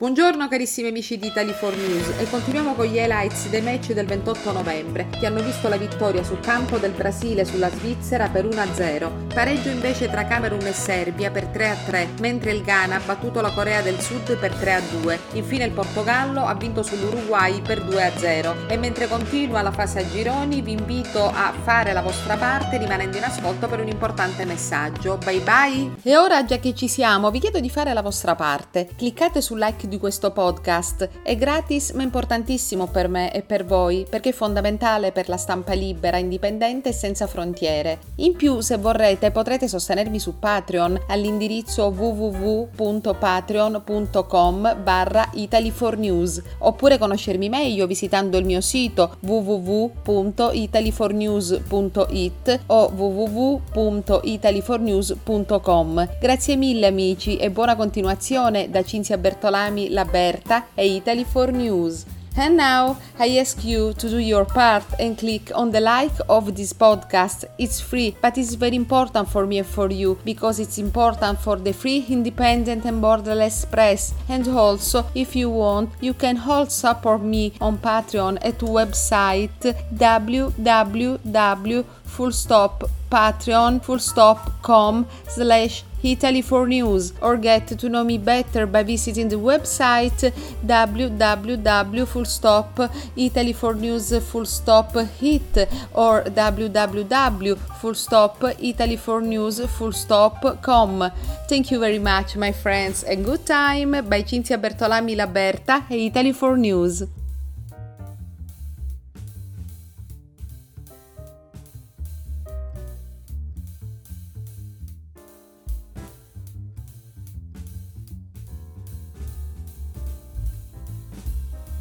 Buongiorno carissimi amici di Italy 4 News e continuiamo con gli highlights dei match del 28 novembre che hanno visto la vittoria sul campo del Brasile sulla Svizzera per 1-0, pareggio invece tra Camerun e Serbia per 3-3, mentre il Ghana ha battuto la Corea del Sud per 3-2, infine il Portogallo ha vinto sull'Uruguay per 2-0 e mentre continua la fase a gironi vi invito a fare la vostra parte rimanendo in ascolto per un importante messaggio. Bye bye! E ora già che ci siamo vi chiedo di fare la vostra parte, cliccate sul like di questo podcast. È gratis ma importantissimo per me e per voi perché è fondamentale per la stampa libera, indipendente e senza frontiere. In più, se vorrete, potrete sostenermi su Patreon all'indirizzo www.patreon.com barra Italy4News oppure conoscermi meglio visitando il mio sito www.italy4news.it o www.italy4news.com. Grazie mille amici e buona continuazione da Cinzia Bertolami Gianni Laberta at Italy 4 News. And now I ask you to do your part and click on the like of this podcast. It's free, but it's very important for me and for you because it's important for the free, independent, and borderless press. And also, if you want, you can also support me on Patreon at website www.patreon.com/slash. Italy for News or get to know me better by visiting the website www.italyfornews.it or www.italyfornews.com. Thank you very much, my friends, and good time by Cinzia Bertolami Laberta e Italy for News.